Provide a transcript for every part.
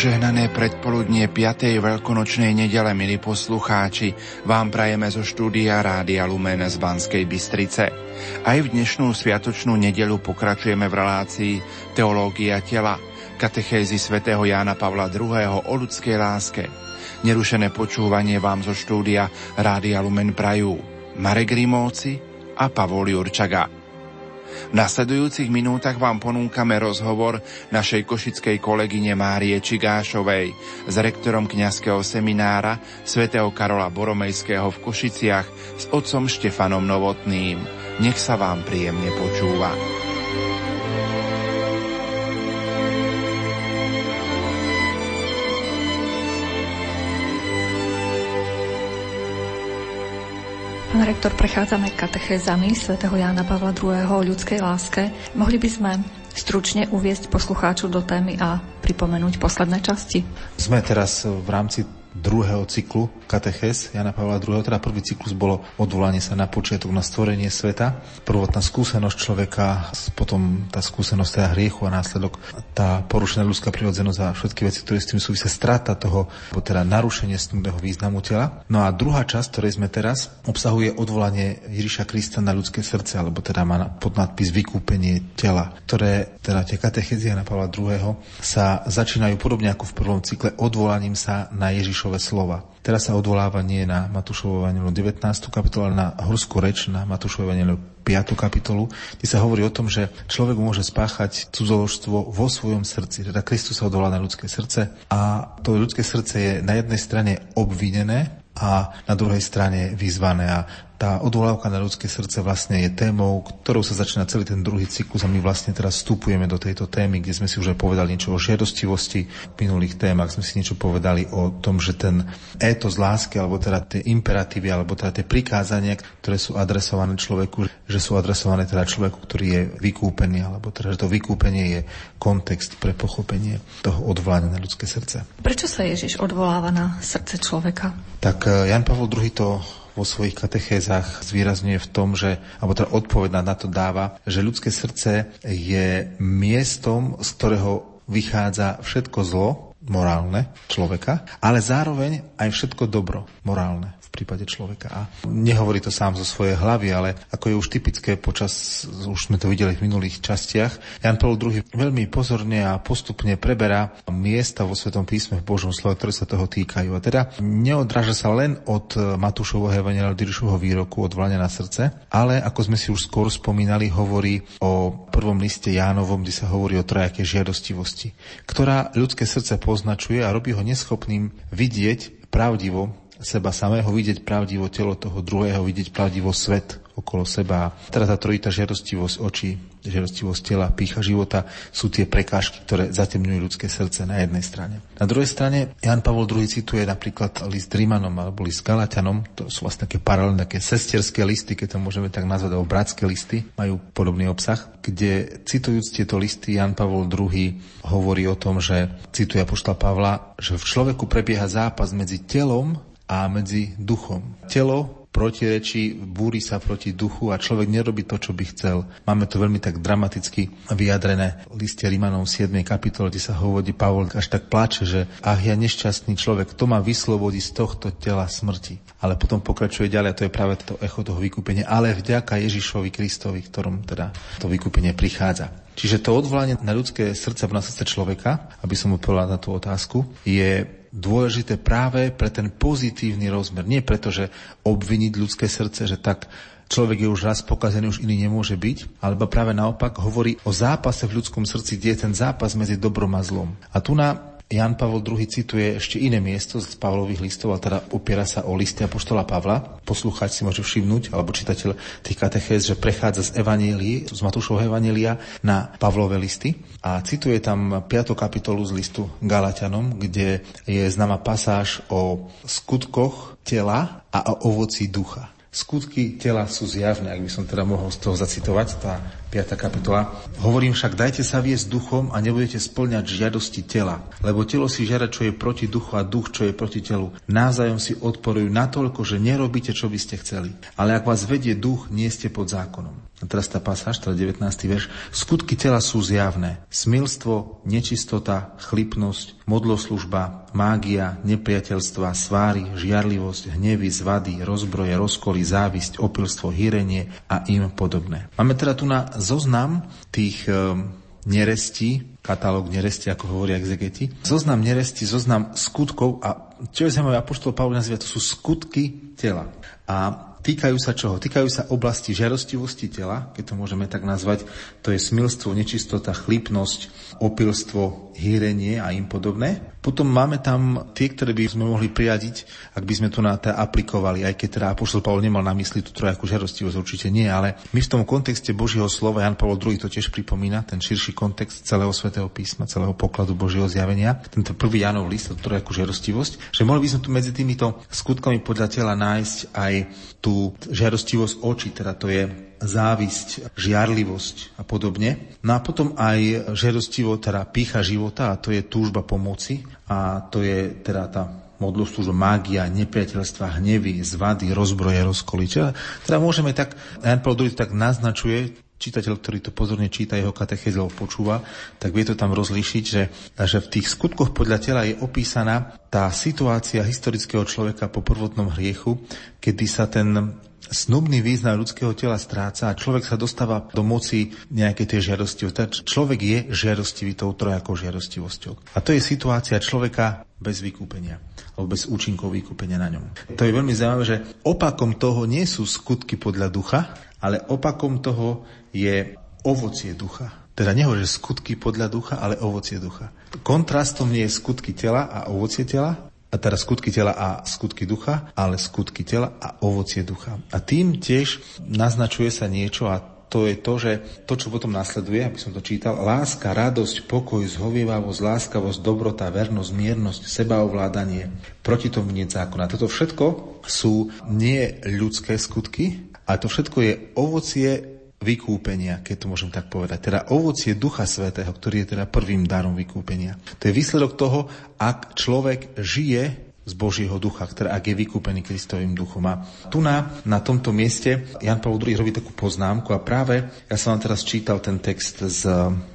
Požehnané predpoludnie 5. veľkonočnej nedele, milí poslucháči, vám prajeme zo štúdia Rádia Lumen z Banskej Bystrice. Aj v dnešnú sviatočnú nedelu pokračujeme v relácii Teológia tela, katechézy svätého Jána Pavla II. o ľudskej láske. Nerušené počúvanie vám zo štúdia Rádia Lumen prajú Marek Rimovci a Pavol Jurčaga. V nasledujúcich minútach vám ponúkame rozhovor našej košickej kolegyne Márie Čigášovej s rektorom kňazského seminára svätého Karola Boromejského v Košiciach s otcom Štefanom Novotným. Nech sa vám príjemne počúva. Pán rektor, prechádzame katechézami svätého Jána Pavla II. o ľudskej láske. Mohli by sme stručne uviesť poslucháču do témy a pripomenúť posledné časti? Sme teraz v rámci druhého cyklu katechez Jana Pavla II. Teda prvý cyklus bolo odvolanie sa na počiatok, na stvorenie sveta. Prvotná skúsenosť človeka, potom tá skúsenosť teda hriechu a následok, tá porušená ľudská prirodzenosť a všetky veci, ktoré s tým súvisia, strata toho, teda narušenie snudného významu tela. No a druhá časť, ktorej sme teraz, obsahuje odvolanie Ježiša Krista na ľudské srdce, alebo teda má podnadpis vykúpenie tela, ktoré teda tie katechezy Jana Pavla II. sa začínajú podobne ako v prvom cykle odvolaním sa na Ježišove slova. Teraz sa odvoláva nie na Matúšovo Evangelium 19. kapitolu, ale na horskú reč na Matúšovo Evangelium 5. kapitolu, kde sa hovorí o tom, že človek môže spáchať cudzoložstvo vo svojom srdci. Teda Kristus sa odvolá na ľudské srdce a to ľudské srdce je na jednej strane obvinené a na druhej strane vyzvané. A tá odvolávka na ľudské srdce vlastne je témou, ktorou sa začína celý ten druhý cyklus a my vlastne teraz vstupujeme do tejto témy, kde sme si už aj povedali niečo o žiadostivosti. V minulých témach sme si niečo povedali o tom, že ten étos lásky, alebo teda tie imperatívy, alebo teda tie prikázania, ktoré sú adresované človeku, že sú adresované teda človeku, ktorý je vykúpený, alebo teda, že to vykúpenie je kontext pre pochopenie toho odvolania na ľudské srdce. Prečo sa Ježiš odvoláva na srdce človeka? Tak eh, Jan Pavel II to vo svojich katechézach zvýrazňuje v tom, že, alebo teda odpoveď na to dáva, že ľudské srdce je miestom, z ktorého vychádza všetko zlo, morálne človeka, ale zároveň aj všetko dobro morálne v prípade človeka. A nehovorí to sám zo svojej hlavy, ale ako je už typické počas, už sme to videli v minulých častiach, Jan Paul II veľmi pozorne a postupne preberá miesta vo Svetom písme v Božom slove, ktoré sa toho týkajú. A teda neodráža sa len od Matúšovho Evangelia Dirišovho výroku odvolania na srdce, ale ako sme si už skôr spomínali, hovorí o prvom liste Jánovom, kde sa hovorí o trojakej žiadostivosti, ktorá ľudské srdce poznačuje a robí ho neschopným vidieť pravdivo seba samého, vidieť pravdivo telo toho druhého, vidieť pravdivo svet okolo seba. Teda tá trojitá žiadostivosť očí, žiadostivosť tela, pícha života sú tie prekážky, ktoré zatemňujú ľudské srdce na jednej strane. Na druhej strane Jan Pavol II cituje napríklad list Rímanom alebo list Galatianom, to sú vlastne také paralelné, také sesterské listy, keď to môžeme tak nazvať, alebo bratské listy, majú podobný obsah, kde citujúc tieto listy Jan Pavol II hovorí o tom, že cituje apoštola Pavla, že v človeku prebieha zápas medzi telom a medzi duchom. Telo protirečí, búri sa proti duchu a človek nerobí to, čo by chcel. Máme to veľmi tak dramaticky vyjadrené v liste Rimanov 7. kapitole, kde sa hovorí, Pavol až tak plače, že ach ja nešťastný človek, to ma vyslobodí z tohto tela smrti. Ale potom pokračuje ďalej, a to je práve to echo toho vykúpenia, ale vďaka Ježišovi Kristovi, ktorom teda to vykúpenie prichádza. Čiže to odvolanie na ľudské srdce, na srdce človeka, aby som odpovedal na tú otázku, je dôležité práve pre ten pozitívny rozmer. Nie preto, že obviniť ľudské srdce, že tak človek je už raz pokazený, už iný nemôže byť, alebo práve naopak hovorí o zápase v ľudskom srdci, kde je ten zápas medzi dobrom a zlom. A tu na Jan Pavol II cituje ešte iné miesto z Pavlových listov, ale teda opiera sa o listy apoštola Pavla. Poslucháč si môže všimnúť, alebo čitateľ tých katechéz, že prechádza z Evanílii, z Matúšovho Evanília na Pavlové listy a cituje tam 5. kapitolu z listu Galatianom, kde je známa pasáž o skutkoch tela a o ovoci ducha. Skutky tela sú zjavné, ak by som teda mohol z toho zacitovať, tá 5. kapitola. Hovorím však, dajte sa viesť duchom a nebudete splňať žiadosti tela, lebo telo si žiada, čo je proti duchu a duch, čo je proti telu. Navzájom si odporujú natoľko, že nerobíte, čo by ste chceli. Ale ak vás vedie duch, nie ste pod zákonom. A teraz tá pasáž, teda 19. verš. Skutky tela sú zjavné. Smilstvo, nečistota, chlipnosť, modloslužba, mágia, nepriateľstva, sváry, žiarlivosť, hnevy, zvady, rozbroje, rozkoly, závisť, opilstvo, hýrenie a im podobné. Máme teda tu na zoznam tých e, nerestí, katalóg neresti, ako hovoria exegeti. Zoznam neresti, zoznam skutkov a čo je zaujímavé, Apoštol Pavol nazýva, to sú skutky tela. A Týkajú sa čoho? Týkajú sa oblasti žiarostivosti tela, keď to môžeme tak nazvať. To je smilstvo, nečistota, chlípnosť, opilstvo, hýrenie a im podobné. Potom máme tam tie, ktoré by sme mohli prijadiť, ak by sme to na to aplikovali, aj keď teda Apoštol Pavol nemal na mysli tú trojakú žiarostivosť, určite nie, ale my v tom kontexte Božieho slova, Jan Pavol II to tiež pripomína, ten širší kontext celého svätého písma, celého pokladu Božieho zjavenia, tento prvý Janov list, tú trojakú žiarostivosť, že mohli by sme tu medzi týmito skutkami podľa tela nájsť aj tú žiarostivosť očí, teda to je závisť, žiarlivosť a podobne. No a potom aj žiarostivo, teda pícha života a to je túžba pomoci a to je teda tá modloslužba, mágia, nepriateľstva, hnevy, zvady, rozbroje, rozkoly. Teda môžeme tak, Jan Paul II tak naznačuje, čitateľ, ktorý to pozorne číta, jeho katechéz počúva, tak vie to tam rozlíšiť, že, že v tých skutkoch podľa tela je opísaná tá situácia historického človeka po prvotnom hriechu, kedy sa ten snubný význam ľudského tela stráca a človek sa dostáva do moci nejakej tej žiadostivosti. Teda človek je žiadostivý tou trojakou žiadostivosťou. A to je situácia človeka bez vykúpenia alebo bez účinkov vykúpenia na ňom. To je veľmi zaujímavé, že opakom toho nie sú skutky podľa ducha, ale opakom toho je ovocie ducha. Teda nehovorí, že skutky podľa ducha, ale ovocie ducha. Kontrastom nie je skutky tela a ovocie tela, a teraz skutky tela a skutky ducha, ale skutky tela a ovocie ducha. A tým tiež naznačuje sa niečo a to je to, že to, čo potom nasleduje, aby som to čítal, láska, radosť, pokoj, zhovievavosť, láskavosť, dobrota, vernosť, miernosť, sebaovládanie, proti tomu nie zákona. Toto všetko sú nie ľudské skutky, ale to všetko je ovocie vykúpenia, keď to môžem tak povedať. Teda ovocie Ducha Svetého, ktorý je teda prvým darom vykúpenia. To je výsledok toho, ak človek žije z Božieho ducha, ktorý ak je vykúpený Kristovým duchom. A tu na, na tomto mieste Jan Pavel II robí takú poznámku a práve ja som vám teraz čítal ten text z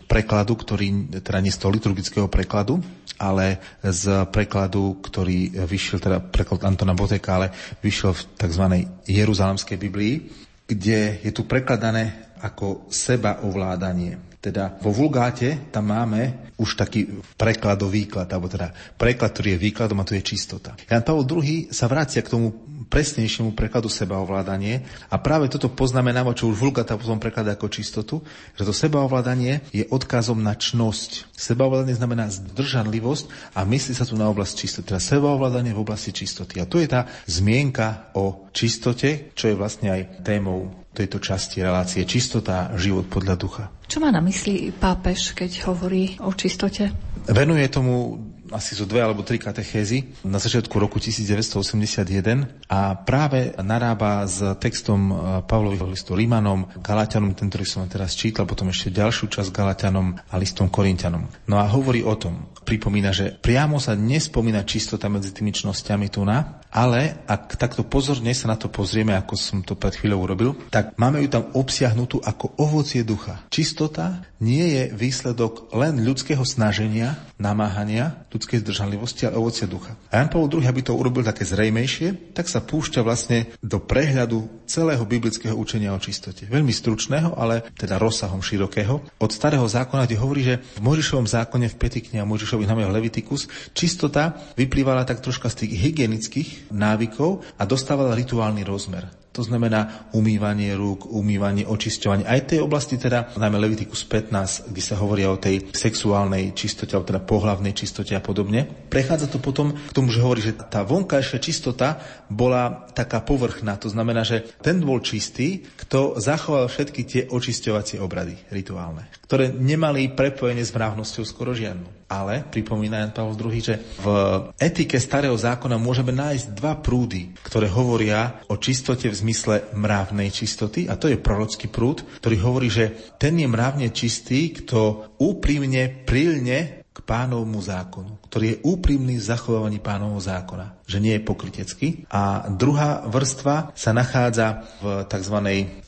prekladu, ktorý, teda nie z toho liturgického prekladu, ale z prekladu, ktorý vyšiel, teda preklad Antona Boteka, ale vyšiel v tzv. Jeruzalemskej Biblii, kde je tu prekladané ako seba ovládanie. Teda vo vulgáte tam máme už taký prekladový výklad, alebo teda preklad, ktorý je výkladom a to je čistota. Jan Pavel II sa vracia k tomu presnejšiemu prekladu sebaovládanie a práve toto poznamenáva, čo už Vulgata potom prekladá ako čistotu, že to sebaovládanie je odkazom na čnosť. Sebaovládanie znamená zdržanlivosť a myslí sa tu na oblasť čistoty. Teda sebaovládanie v oblasti čistoty. A to je tá zmienka o čistote, čo je vlastne aj témou tejto časti relácie Čistota, život podľa ducha. Čo má na mysli pápež, keď hovorí o čistote? Venuje tomu asi zo dve alebo tri katechézy na začiatku roku 1981 a práve narába s textom e, Pavlových listu Rímanom, Galatianom, ten, ktorý som teraz čítal, potom ešte ďalšiu časť Galatianom a listom Korintianom. No a hovorí o tom, pripomína, že priamo sa nespomína čistota medzi tými čnosťami tu na, ale ak takto pozorne sa na to pozrieme, ako som to pred chvíľou urobil, tak máme ju tam obsiahnutú ako ovocie ducha. Čistota nie je výsledok len ľudského snaženia, namáhania, ľudskej zdržanlivosti, ale ovocie ducha. A Jan Paul II, aby to urobil také zrejmejšie, tak sa púšťa vlastne do prehľadu celého biblického učenia o čistote. Veľmi stručného, ale teda rozsahom širokého. Od starého zákona, kde hovorí, že v Možišovom zákone v 5. knihe a Možišovi v Levitikus čistota vyplývala tak troška z tých hygienických návykov a dostávala rituálny rozmer. To znamená umývanie rúk, umývanie, očisťovanie. Aj tej oblasti teda, najmä Levitikus 15, kde sa hovorí o tej sexuálnej čistote, alebo teda pohlavnej čistote a podobne. Prechádza to potom k tomu, že hovorí, že tá vonkajšia čistota bola taká povrchná. To znamená, že ten bol čistý, kto zachoval všetky tie očisťovacie obrady rituálne, ktoré nemali prepojenie s mravnosťou skoro žiadnu. Ale, pripomína Jan Pavel II, že v etike starého zákona môžeme nájsť dva prúdy, ktoré hovoria o čistote v zmysle mravnej čistoty, a to je prorocký prúd, ktorý hovorí, že ten je mravne čistý, kto úprimne, prilne k pánovmu zákonu, ktorý je úprimný v zachovávaní pánovho zákona, že nie je pokrytecký. A druhá vrstva sa nachádza v tzv.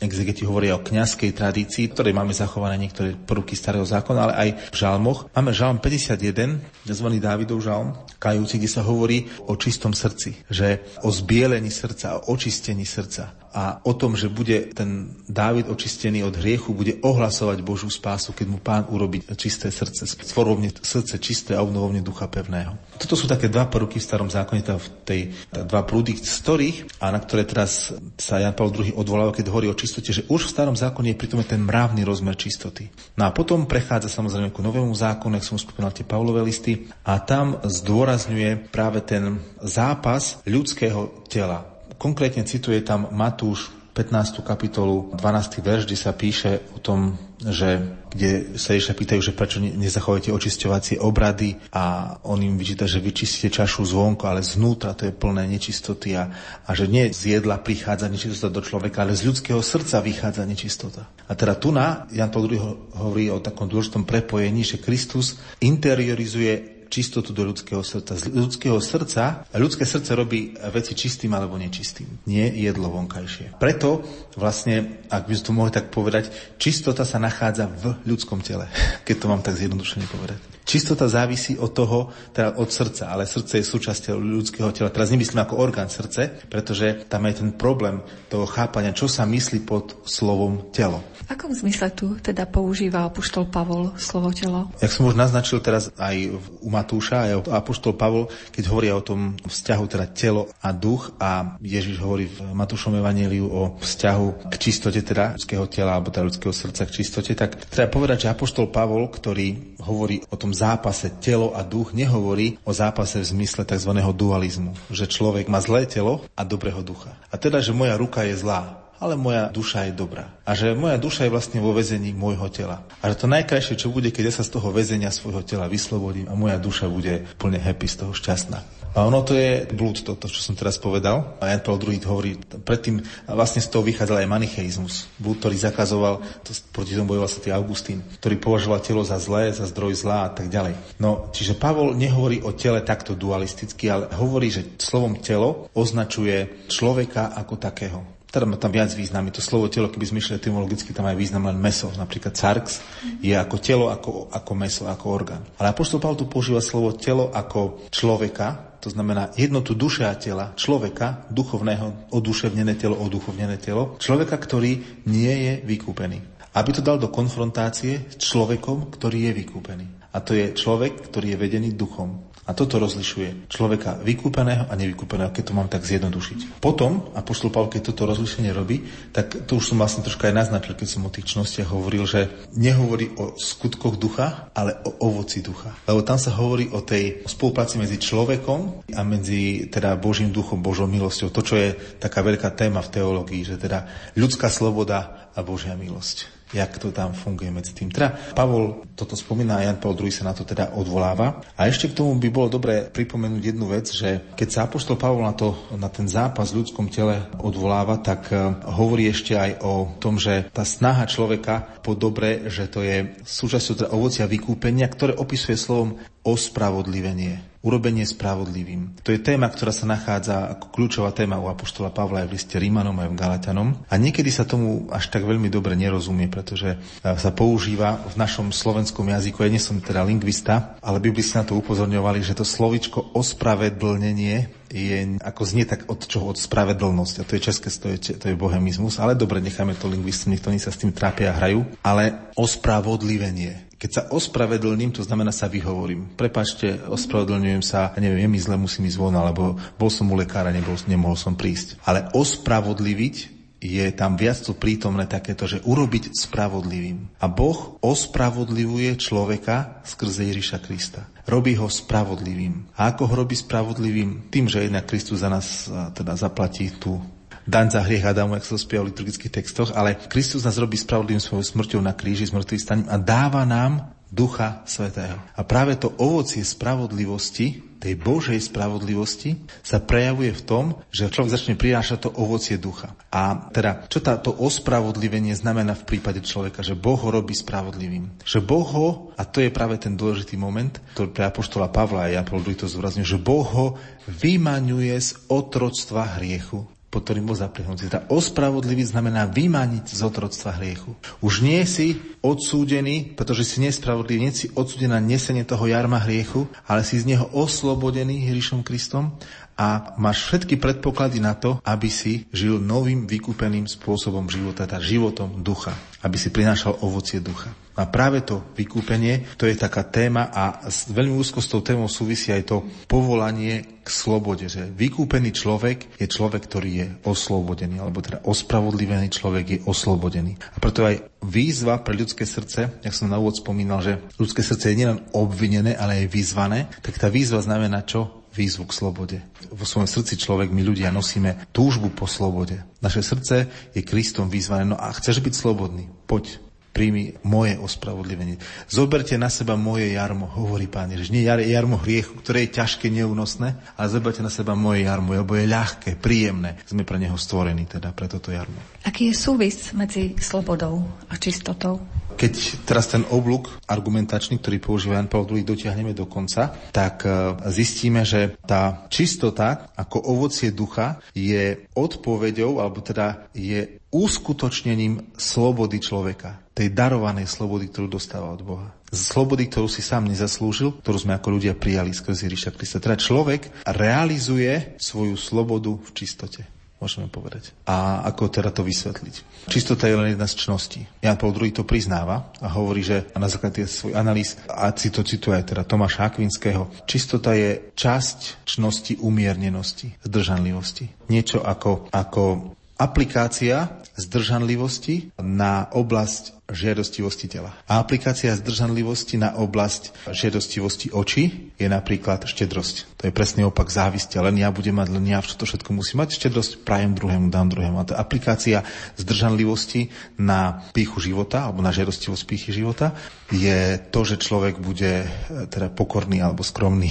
exegeti hovoria o kňazskej tradícii, ktorej máme zachované niektoré prvky starého zákona, ale aj v žalmoch. Máme žalm 51, tzv. Dávidov žalm, kajúci, kde sa hovorí o čistom srdci, že o zbielení srdca, o očistení srdca a o tom, že bude ten Dávid očistený od hriechu, bude ohlasovať Božú spásu, keď mu pán urobí čisté srdce, stvorovne srdce čisté a obnovovne ducha pevného. Toto sú také dva poruky v starom zákone, tá, v tej, tá dva prúdy, z ktorých, a na ktoré teraz sa Jan Paul II odvoláva, keď hovorí o čistote, že už v starom zákone je pritom ten mravný rozmer čistoty. No a potom prechádza samozrejme ku novému zákonu, ak som spomínal tie Pavlové listy, a tam zdôrazňuje práve ten zápas ľudského tela Konkrétne cituje tam Matúš 15. kapitolu, 12. verš, kde sa píše o tom, že kde sa ešte pýtajú, že prečo nezachováte očisťovacie obrady a on im vyčíta, že vyčistíte čašu zvonku, ale znútra to je plné nečistoty a, a že nie z jedla prichádza nečistota do človeka, ale z ľudského srdca vychádza nečistota. A teda tu na Jan Paul II hovorí o takom dôležitom prepojení, že Kristus interiorizuje čistotu do ľudského srdca. Z ľudského srdca, ľudské srdce robí veci čistým alebo nečistým. Nie jedlo vonkajšie. Preto vlastne, ak by sme to mohli tak povedať, čistota sa nachádza v ľudskom tele, keď to mám tak zjednodušene povedať. Čistota závisí od toho, teda od srdca, ale srdce je súčasťou ľudského tela. Teraz nemyslím ako orgán srdce, pretože tam je ten problém toho chápania, čo sa myslí pod slovom telo. V akom zmysle tu teda používa apoštol Pavol slovo telo? Jak som už naznačil teraz aj u Matúša, aj apoštol Pavol, keď hovorí o tom vzťahu teda telo a duch a Ježiš hovorí v Matúšom evaníliu o vzťahu k čistote teda ľudského tela alebo teda ľudského srdca k čistote, tak treba povedať, že apoštol Pavol, ktorý hovorí o tom zápase telo a duch, nehovorí o zápase v zmysle tzv. dualizmu, že človek má zlé telo a dobrého ducha. A teda, že moja ruka je zlá, ale moja duša je dobrá. A že moja duša je vlastne vo väzení môjho tela. A že to najkrajšie, čo bude, keď ja sa z toho väzenia svojho tela vyslobodím a moja duša bude plne happy z toho šťastná. A ono to je blúd, toto, čo som teraz povedal. A Jan Paul II hovorí, predtým vlastne z toho vychádzal aj manicheizmus. Blúd, ktorý zakazoval, to, proti tomu bojoval sa tý Augustín, ktorý považoval telo za zlé, za zdroj zlá a tak ďalej. No, čiže Pavol nehovorí o tele takto dualisticky, ale hovorí, že slovom telo označuje človeka ako takého teda má tam viac významy. To slovo telo, keby sme išli etymologicky, tam aj význam len meso. Napríklad sarx je ako telo, ako, ako meso, ako orgán. Ale Apoštol Pavel tu používa slovo telo ako človeka, to znamená jednotu duše a tela, človeka, duchovného, oduševnené telo, oduchovnené telo, človeka, ktorý nie je vykúpený. Aby to dal do konfrontácie s človekom, ktorý je vykúpený. A to je človek, ktorý je vedený duchom. A toto rozlišuje človeka vykúpeného a nevykúpeného, keď to mám tak zjednodušiť. Potom, a poštol Pavel, keď toto rozlišenie robí, tak to už som vlastne troška aj naznačil, keď som o tých čnostiach hovoril, že nehovorí o skutkoch ducha, ale o ovoci ducha. Lebo tam sa hovorí o tej spolupráci medzi človekom a medzi teda Božím duchom, Božou milosťou. To, čo je taká veľká téma v teológii, že teda ľudská sloboda a Božia milosť jak to tam funguje medzi tým. Teda Pavol toto spomína a Jan Paul II sa na to teda odvoláva. A ešte k tomu by bolo dobré pripomenúť jednu vec, že keď sa Apoštol Pavol na, to, na ten zápas v ľudskom tele odvoláva, tak e, hovorí ešte aj o tom, že tá snaha človeka po dobre, že to je súčasťou teda ovocia vykúpenia, ktoré opisuje slovom ospravodlivenie urobenie spravodlivým. To je téma, ktorá sa nachádza ako kľúčová téma u Apoštola Pavla aj v liste Rímanom aj v Galatianom. A niekedy sa tomu až tak veľmi dobre nerozumie, pretože e, sa používa v našom slovenskom jazyku. Ja nie som teda lingvista, ale si na to upozorňovali, že to slovičko ospravedlnenie je, ako znie tak od čoho? Od spravedlnosť. A to je české, to je, to je bohemizmus. Ale dobre, necháme to lingvistom, nech to sa s tým trápia a hrajú. Ale ospravodlivenie keď sa ospravedlním, to znamená sa vyhovorím. Prepačte, ospravedlňujem sa, neviem, je mi zle, musím ísť von, alebo bol som u lekára, nebol, nemohol som prísť. Ale ospravodliviť je tam viac to prítomné takéto, že urobiť spravodlivým. A Boh ospravodlivuje človeka skrze Ježiša Krista. Robí ho spravodlivým. A ako ho robí spravodlivým? Tým, že jednak Kristus za nás teda zaplatí tú daň za hriech Adamu, jak sa spieva v liturgických textoch, ale Kristus nás robí spravodlivým svojou smrťou na kríži, s mŕtvych staním a dáva nám Ducha Svetého. A práve to ovocie spravodlivosti, tej Božej spravodlivosti, sa prejavuje v tom, že človek začne prinášať to ovocie ducha. A teda, čo táto ospravodlivenie znamená v prípade človeka, že Boh ho robí spravodlivým. Že Boh ho, a to je práve ten dôležitý moment, ktorý pre Apoštola Pavla a Jan Paul to zvrazňuje, že Boh ho vymaňuje z otroctva hriechu pod ktorým bol zaprihnutý. Tá ospravodlivý znamená vymaniť z otroctva hriechu. Už nie si odsúdený, pretože si nespravodlivý, nie si odsúdený na nesenie toho jarma hriechu, ale si z neho oslobodený Ježišom Kristom a máš všetky predpoklady na to, aby si žil novým vykúpeným spôsobom života, teda životom ducha, aby si prinášal ovocie ducha. A práve to vykúpenie, to je taká téma a veľmi úzko s tou témou súvisí aj to povolanie k slobode, že vykúpený človek je človek, ktorý je oslobodený, alebo teda ospravodlivený človek je oslobodený. A preto aj výzva pre ľudské srdce, jak som na úvod spomínal, že ľudské srdce je nielen obvinené, ale aj vyzvané, tak tá výzva znamená čo? výzvu k slobode. Vo svojom srdci človek, my ľudia nosíme túžbu po slobode. Naše srdce je Kristom vyzvané. No a chceš byť slobodný? Poď, príjmi moje ospravodlivenie. Zoberte na seba moje jarmo, hovorí Pán Ježiš. Nie jarmo hriechu, ktoré je ťažké, neúnosné, ale zoberte na seba moje jarmo, lebo je ľahké, príjemné. Sme pre neho stvorení, teda pre toto jarmo. Aký je súvis medzi slobodou a čistotou? Keď teraz ten oblúk argumentačný, ktorý používa Jan Paul II, dotiahneme do konca, tak e, zistíme, že tá čistota ako ovocie ducha je odpoveďou, alebo teda je uskutočnením slobody človeka. Tej darovanej slobody, ktorú dostáva od Boha. Slobody, ktorú si sám nezaslúžil, ktorú sme ako ľudia prijali skrze Ríša Krista. Teda človek realizuje svoju slobodu v čistote môžeme povedať. A ako teda to vysvetliť? Čistota je len jedna z čností. Jan Paul II to priznáva a hovorí, že na základe svoj analýz, a si to cituje teda Tomáša Akvinského, čistota je časť čnosti umiernenosti, zdržanlivosti. Niečo ako, ako aplikácia zdržanlivosti na oblasť žiadostivosti tela. A aplikácia zdržanlivosti na oblasť žiadostivosti očí je napríklad štedrosť. To je presný opak závisti. Len ja budem mať, len ja to všetko musí mať. Štedrosť prajem druhému, dám druhému. A to aplikácia zdržanlivosti na píchu života alebo na žiadostivosť pýchy života je to, že človek bude e, teda pokorný alebo skromný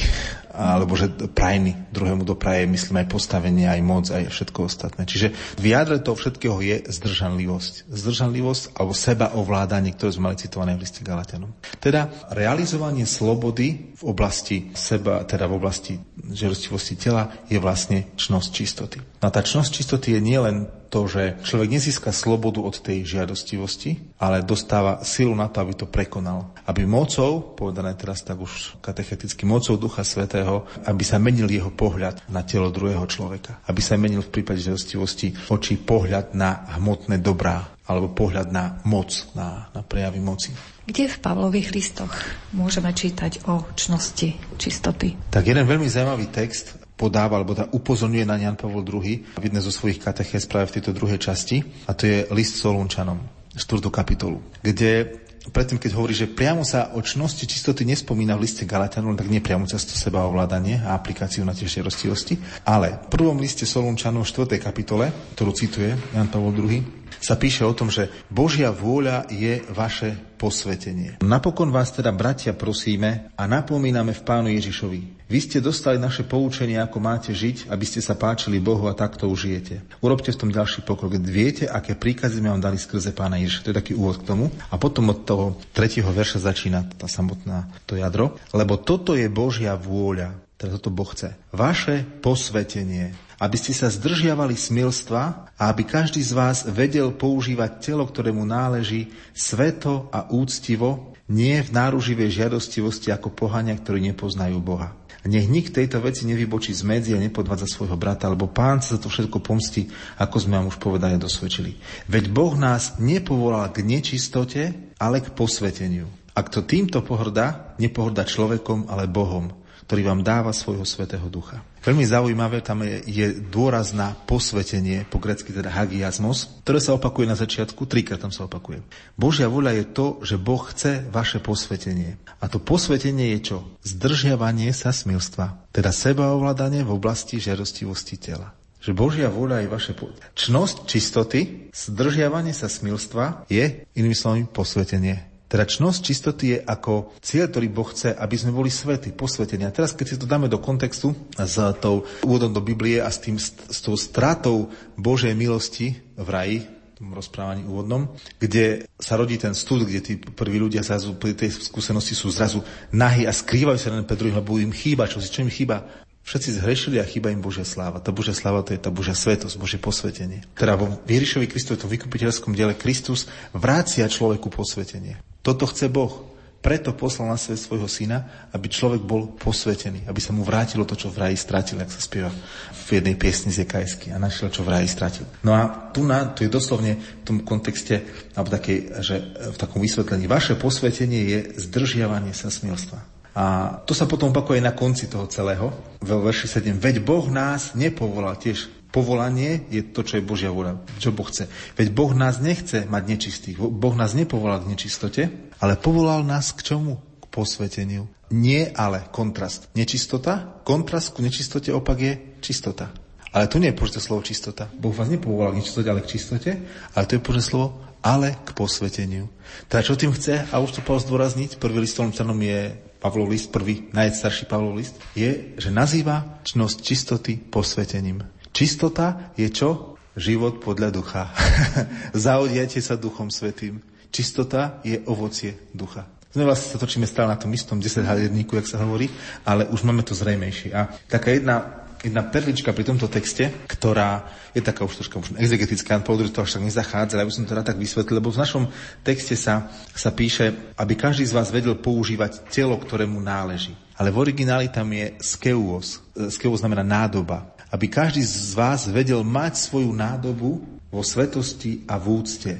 alebo že prajný druhému dopraje, myslím aj postavenie, aj moc, aj všetko ostatné. Čiže v jadre toho všetkého je zdržanlivosť. Zdržanlivosť alebo seba ovládanie, ktoré sme mali citované v liste Galatianom. Teda realizovanie slobody v oblasti seba, teda v oblasti žerostivosti tela je vlastne čnosť čistoty. A tá čnosť čistoty je nielen to, že človek nezíska slobodu od tej žiadostivosti, ale dostáva silu na to, aby to prekonal. Aby mocou, povedané teraz tak už katecheticky, mocou Ducha Svetého, aby sa menil jeho pohľad na telo druhého človeka. Aby sa menil v prípade žiadostivosti oči pohľad na hmotné dobrá, alebo pohľad na moc, na, na prejavy moci. Kde v Pavlových listoch môžeme čítať o čnosti, čistoty? Tak jeden veľmi zaujímavý text podáva, alebo teda upozorňuje na Jan Pavol II v jednej zo svojich katechéz práve v tejto druhej časti, a to je list Solunčanom, 4. kapitolu, kde predtým, keď hovorí, že priamo sa o čnosti čistoty nespomína v liste Galatianov, tak nie priamo často seba ovládanie a aplikáciu na tie rostivosti, ale v prvom liste Solunčanov 4. kapitole, ktorú cituje Jan Pavol II, sa píše o tom, že Božia vôľa je vaše posvetenie. Napokon vás teda, bratia, prosíme a napomíname v Pánu Ježišovi. Vy ste dostali naše poučenie, ako máte žiť, aby ste sa páčili Bohu a takto užijete. Urobte v tom ďalší pokrok. Viete, aké príkazy sme vám dali skrze Pána Ježiša. To je taký úvod k tomu. A potom od toho tretieho verša začína tá samotná to jadro. Lebo toto je Božia vôľa. Teda toto Boh chce. Vaše posvetenie aby ste sa zdržiavali smilstva a aby každý z vás vedel používať telo, ktorému náleží sveto a úctivo, nie v náruživej žiadostivosti ako pohania, ktorí nepoznajú Boha. Nech nik tejto veci nevybočí z medzi a nepodvádza svojho brata, lebo pán sa za to všetko pomstí, ako sme vám už povedali a dosvedčili. Veď Boh nás nepovolal k nečistote, ale k posveteniu. Ak to týmto pohrda, nepohrda človekom, ale Bohom, ktorý vám dáva svojho svetého ducha. Veľmi zaujímavé tam je, je dôraz na posvetenie, po grecky teda hagiasmos, ktoré sa opakuje na začiatku, trikrát tam sa opakuje. Božia voľa je to, že Boh chce vaše posvetenie. A to posvetenie je čo? Zdržiavanie sa smilstva, teda sebaovládanie v oblasti žiadostivosti tela že Božia vôľa je vaše po... Čnosť čistoty, zdržiavanie sa smilstva je, inými slovami, posvetenie. Teda čnosť čistoty je ako cieľ, ktorý Boh chce, aby sme boli svety, posvetení. A teraz, keď si to dáme do kontextu s tou úvodom do Biblie a s, tým, s tou stratou Božej milosti v raji, tom rozprávaní úvodnom, kde sa rodí ten stud, kde tí prví ľudia zrazu pri tej skúsenosti sú zrazu nahy a skrývajú sa len pred druhým, lebo im chýba, čo si čo im chýba. Všetci zhrešili a chýba im Božia sláva. Tá Božia sláva to je tá Božia svetosť, Božie posvetenie. Teda vo Ježišovi Kristu v tom vykupiteľskom diele Kristus vrácia človeku posvetenie. Toto chce Boh. Preto poslal na svet svojho syna, aby človek bol posvetený, aby sa mu vrátilo to, čo v raji stratil, ak sa spieva v jednej piesni z Jekajsky a našiel, čo v raji stratil. No a tu, na, tu je doslovne v tom kontexte, alebo takej, že v takom vysvetlení, vaše posvetenie je zdržiavanie sa smilstva. A to sa potom opakuje na konci toho celého, v verši 7. Veď Boh nás nepovolal tiež povolanie je to, čo je Božia vôľa, čo Boh chce. Veď Boh nás nechce mať nečistých. Boh nás nepovolal k nečistote, ale povolal nás k čomu? K posveteniu. Nie ale kontrast. Nečistota, kontrast ku nečistote opak je čistota. Ale to nie je Božie slovo čistota. Boh vás nepovolal k nečistote, ale k čistote, ale to je Božie slovo ale k posveteniu. Teda čo tým chce, a už to Pavel zdôrazniť, prvý listom čanom je Pavlov list, prvý najstarší Pavlov list, je, že nazýva čnosť čistoty posvetením. Čistota je čo? Život podľa ducha. Zaodiate sa duchom svetým. Čistota je ovocie ducha. Sme vlastne sa točíme stále na tom istom 10 haliedníku, jak sa hovorí, ale už máme to zrejmejšie. A taká jedna jedna perlička pri tomto texte, ktorá je taká už troška možno exegetická, Paul to až tak nezachádza, aby som to rád tak vysvetlil, lebo v našom texte sa, sa píše, aby každý z vás vedel používať telo, ktorému náleží. Ale v origináli tam je skeuos. Skeuos znamená nádoba aby každý z vás vedel mať svoju nádobu vo svetosti a v úcte.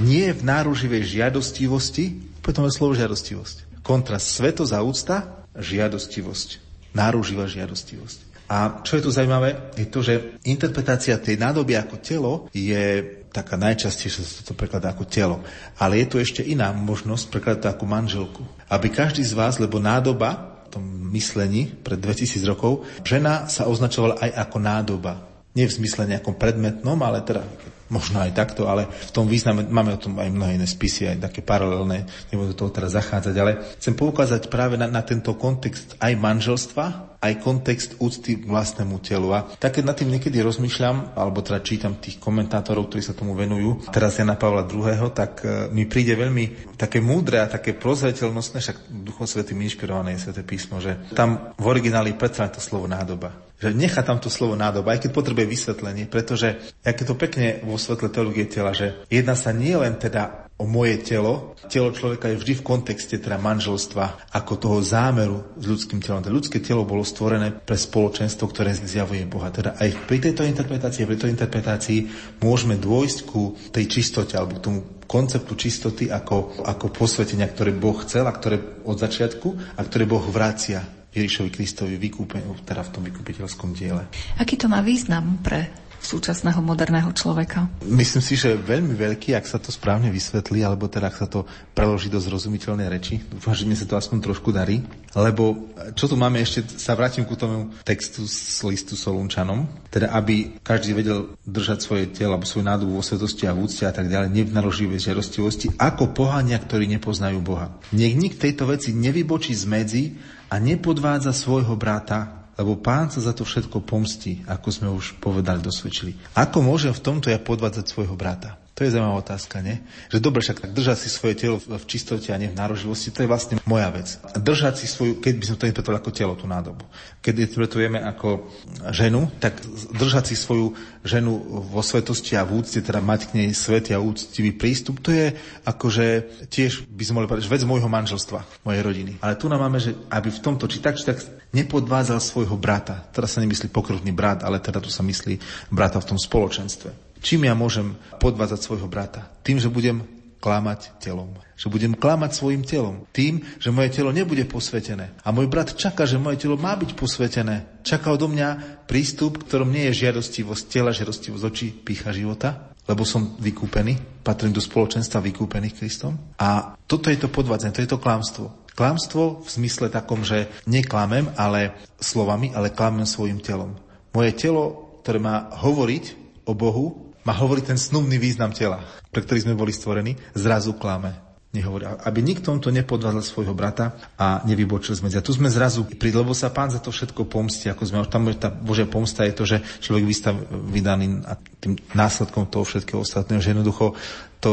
Nie v náruživej žiadostivosti, potom je slovo žiadostivosť. Kontrast svetosť a úcta, žiadostivosť. Náruživá žiadostivosť. A čo je tu zaujímavé, je to, že interpretácia tej nádoby ako telo je taká najčastejšia sa to prekladá ako telo. Ale je tu ešte iná možnosť prekladať to ako manželku. Aby každý z vás, lebo nádoba tom myslení pred 2000 rokov, žena sa označovala aj ako nádoba. Nie v zmysle nejakom predmetnom, ale teda možno aj takto, ale v tom význame máme o tom aj mnohé iné spisy, aj také paralelné, nebudem do toho teraz zachádzať, ale chcem poukázať práve na, na tento kontext aj manželstva, aj kontext úcty k vlastnému telu. A tak keď nad tým niekedy rozmýšľam, alebo teda čítam tých komentátorov, ktorí sa tomu venujú, teraz Jana Pavla II., tak e, mi príde veľmi také múdre a také prozreteľnostné, však Duchom Svetým inšpirované je Sveté písmo, že tam v origináli predsa to slovo nádoba že nechá tam to slovo nádoba, aj keď potrebuje vysvetlenie, pretože, aké to pekne vo svetle teológie tela, že jedná sa nie len teda o moje telo. Telo človeka je vždy v kontexte teda manželstva ako toho zámeru s ľudským telom. Teda ľudské telo bolo stvorené pre spoločenstvo, ktoré zjavuje Boha. Teda aj pri tejto interpretácii, pri tejto interpretácii môžeme dôjsť ku tej čistote alebo k tomu konceptu čistoty ako, ako posvetenia, ktoré Boh chcel a ktoré od začiatku a ktoré Boh vracia Ježišovi Kristovi vykúpeniu, teda v tom vykúpiteľskom diele. Aký to má význam pre súčasného moderného človeka? Myslím si, že veľmi veľký, ak sa to správne vysvetlí, alebo teda ak sa to preloží do zrozumiteľnej reči. Dúfam, že mi sa to aspoň trošku darí. Lebo čo tu máme ešte, sa vrátim ku tomu textu z listu Solunčanom, teda aby každý vedel držať svoje telo, alebo svoju nádobu vo svetosti a v úcte a tak ďalej, nevnaroživej žiarostivosti, ako pohania, ktorí nepoznajú Boha. Nech nik tejto veci nevybočí z medzi a nepodvádza svojho brata, lebo pán sa za to všetko pomstí, ako sme už povedali, dosvedčili. Ako môžem v tomto ja podvádzať svojho brata? To je zaujímavá otázka, nie? Že dobre, však tak držať si svoje telo v čistote a nie v nároživosti, to je vlastne moja vec. Držať si svoju, keď by sme to interpretovali ako telo, tú nádobu. Keď interpretujeme ako ženu, tak držať si svoju ženu vo svetosti a v úcte, teda mať k nej svet a úctivý prístup, to je akože tiež by sme mohli povedať, vec môjho manželstva, mojej rodiny. Ale tu nám máme, že aby v tomto, či tak, či tak nepodvádzal svojho brata. Teraz sa nemyslí pokrvný brat, ale teda tu sa myslí brata v tom spoločenstve. Čím ja môžem podvádzať svojho brata? Tým, že budem klamať telom. Že budem klamať svojim telom. Tým, že moje telo nebude posvetené. A môj brat čaká, že moje telo má byť posvetené. Čaká odo mňa prístup, ktorom nie je žiadostivosť tela, žiadostivosť očí, pícha života, lebo som vykúpený, patrím do spoločenstva vykúpených Kristom. A toto je to podvádzanie, to je to klamstvo. Klamstvo v zmysle takom, že neklamem, ale slovami, ale klamem svojim telom. Moje telo, ktoré má hovoriť o Bohu, má hovoriť ten snubný význam tela, pre ktorý sme boli stvorení, zrazu klame. Nehovorí, aby nikto to nepodvádzal svojho brata a nevybočil medzi. A tu sme zrazu pri, lebo sa pán za to všetko pomstí, ako sme, tam tá Božia pomsta je to, že človek vystav vydaný a tým následkom toho všetkého ostatného, že jednoducho to,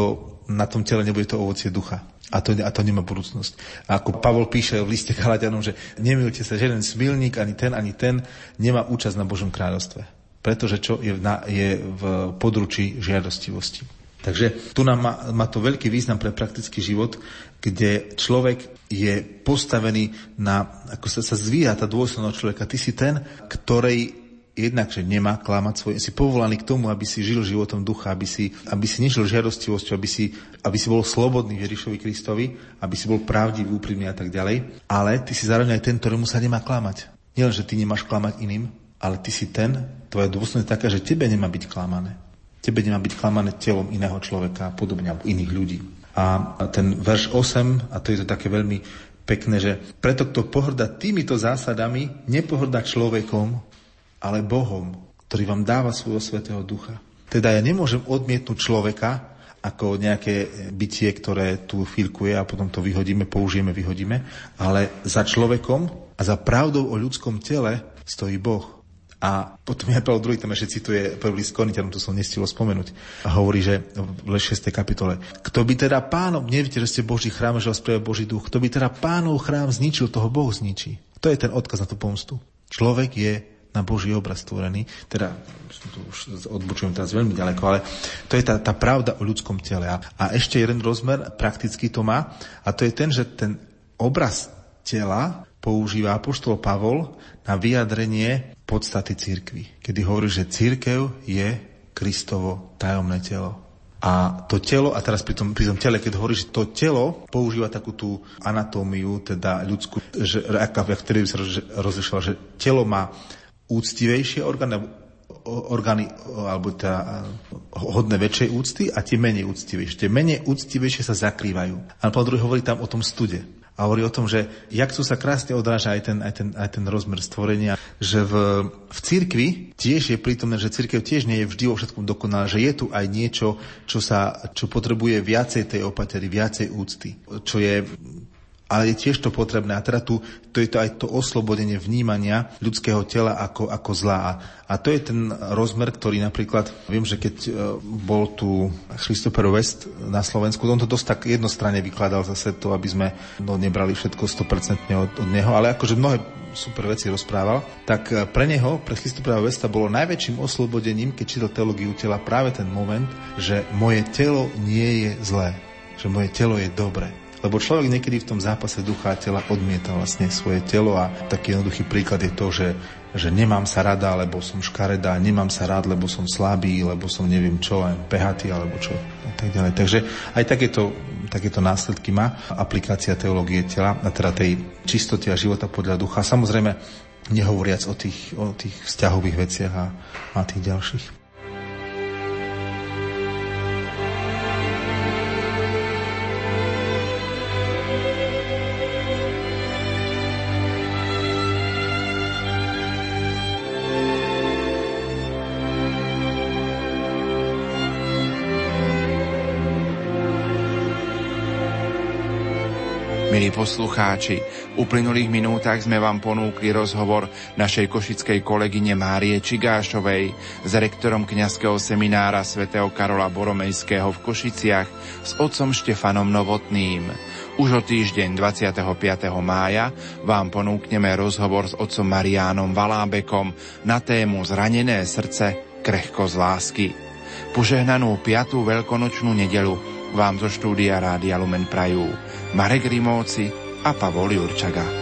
na tom tele nebude to ovocie ducha. A to, a to nemá budúcnosť. A ako Pavol píše v liste Galatianom, že nemilte sa, že jeden smilník, ani ten, ani ten nemá účasť na Božom kráľovstve. Pretože čo je v, na, je v područí žiadostivosti. Takže tu nám má, má to veľký význam pre praktický život, kde človek je postavený na, ako sa, sa zvíja tá dôslednosť človeka. Ty si ten, ktorej jednak, nemá klamať svoj, si povolaný k tomu, aby si žil životom ducha, aby si, aby si nežil žiadostivosťou, aby si, aby si bol slobodný Ježišovi Kristovi, aby si bol pravdivý, úprimný a tak ďalej. Ale ty si zároveň aj ten, ktorému sa nemá klamať. Nielen, že ty nemáš klamať iným, ale ty si ten, tvoja dôslednosť je taká, že tebe nemá byť klamané. Tebe nemá byť klamané telom iného človeka, podobne alebo iných ľudí. A ten verš 8, a to je to také veľmi pekné, že preto, kto pohrda týmito zásadami, nepohrda človekom, ale Bohom, ktorý vám dáva svojho svetého ducha. Teda ja nemôžem odmietnúť človeka ako nejaké bytie, ktoré tu chvíľkuje a potom to vyhodíme, použijeme, vyhodíme, ale za človekom a za pravdou o ľudskom tele stojí Boh. A potom ja Pavel druhý tam ešte cituje prvý list Korintianom, to som nestilo spomenúť. A hovorí, že v 6. kapitole, kto by teda pánov, neviete, že ste Boží chrám, že vás Boží duch, kto by teda pánov chrám zničil, toho Boh zničí. To je ten odkaz na tú pomstu. Človek je na Boží obraz stvorený, teda to už odbočujem teraz veľmi ďaleko, ale to je tá, tá pravda o ľudskom tele. A, a ešte jeden rozmer, prakticky to má, a to je ten, že ten obraz tela používa apoštol Pavol na vyjadrenie podstaty církvy, kedy hovorí, že církev je Kristovo tajomné telo. A to telo, a teraz pri tom, pri tom tele, keď hovorí, že to telo používa takú tú anatómiu, teda ľudskú, že, aká, vtedy by sa rozlišoval, že telo má úctivejšie orgány, orgány alebo teda hodné väčšej úcty a tie menej úctivejšie. Tie menej úctivejšie sa zakrývajú. A po druhé hovorí tam o tom stude a hovorí o tom, že jak tu sa krásne odráža aj ten, aj ten, aj ten rozmer stvorenia, že v, v cirkvi tiež je prítomné, že cirkev tiež nie je vždy vo všetkom dokonalá, že je tu aj niečo, čo, sa, čo potrebuje viacej tej opatery, viacej úcty, čo je ale je tiež to potrebné. A teda tu, to je to aj to oslobodenie vnímania ľudského tela ako, ako zlá. A to je ten rozmer, ktorý napríklad, viem, že keď e, bol tu Christopher West na Slovensku, on to dosť tak jednostranne vykladal zase to, aby sme no, nebrali všetko 100% od, od neho, ale akože mnohé super veci rozprával, tak e, pre neho, pre Christopera Westa bolo najväčším oslobodením, keď čítal teológiu tela, práve ten moment, že moje telo nie je zlé, že moje telo je dobré lebo človek niekedy v tom zápase ducha a tela odmieta vlastne svoje telo a taký jednoduchý príklad je to, že, že nemám sa rada, lebo som škaredá, nemám sa rád, lebo som slabý, lebo som neviem čo, len pehatý alebo čo a tak ďalej. Takže aj takéto, takéto následky má aplikácia teológie tela, a teda tej čistoty a života podľa ducha. Samozrejme, nehovoriac o tých, o tých vzťahových veciach a, a tých ďalších. Poslucháči, v uplynulých minútach sme vám ponúkli rozhovor našej košickej kolegyne Márie Čigášovej s rektorom kňazského seminára svätého Karola Boromejského v Košiciach s otcom Štefanom Novotným. Už o týždeň 25. mája vám ponúkneme rozhovor s otcom Mariánom Valábekom na tému Zranené srdce, krehko z lásky. Požehnanú 5. veľkonočnú nedelu vám zo štúdia Rádia Lumen Prajú Marek Rimóci a Pavol Jurčaga.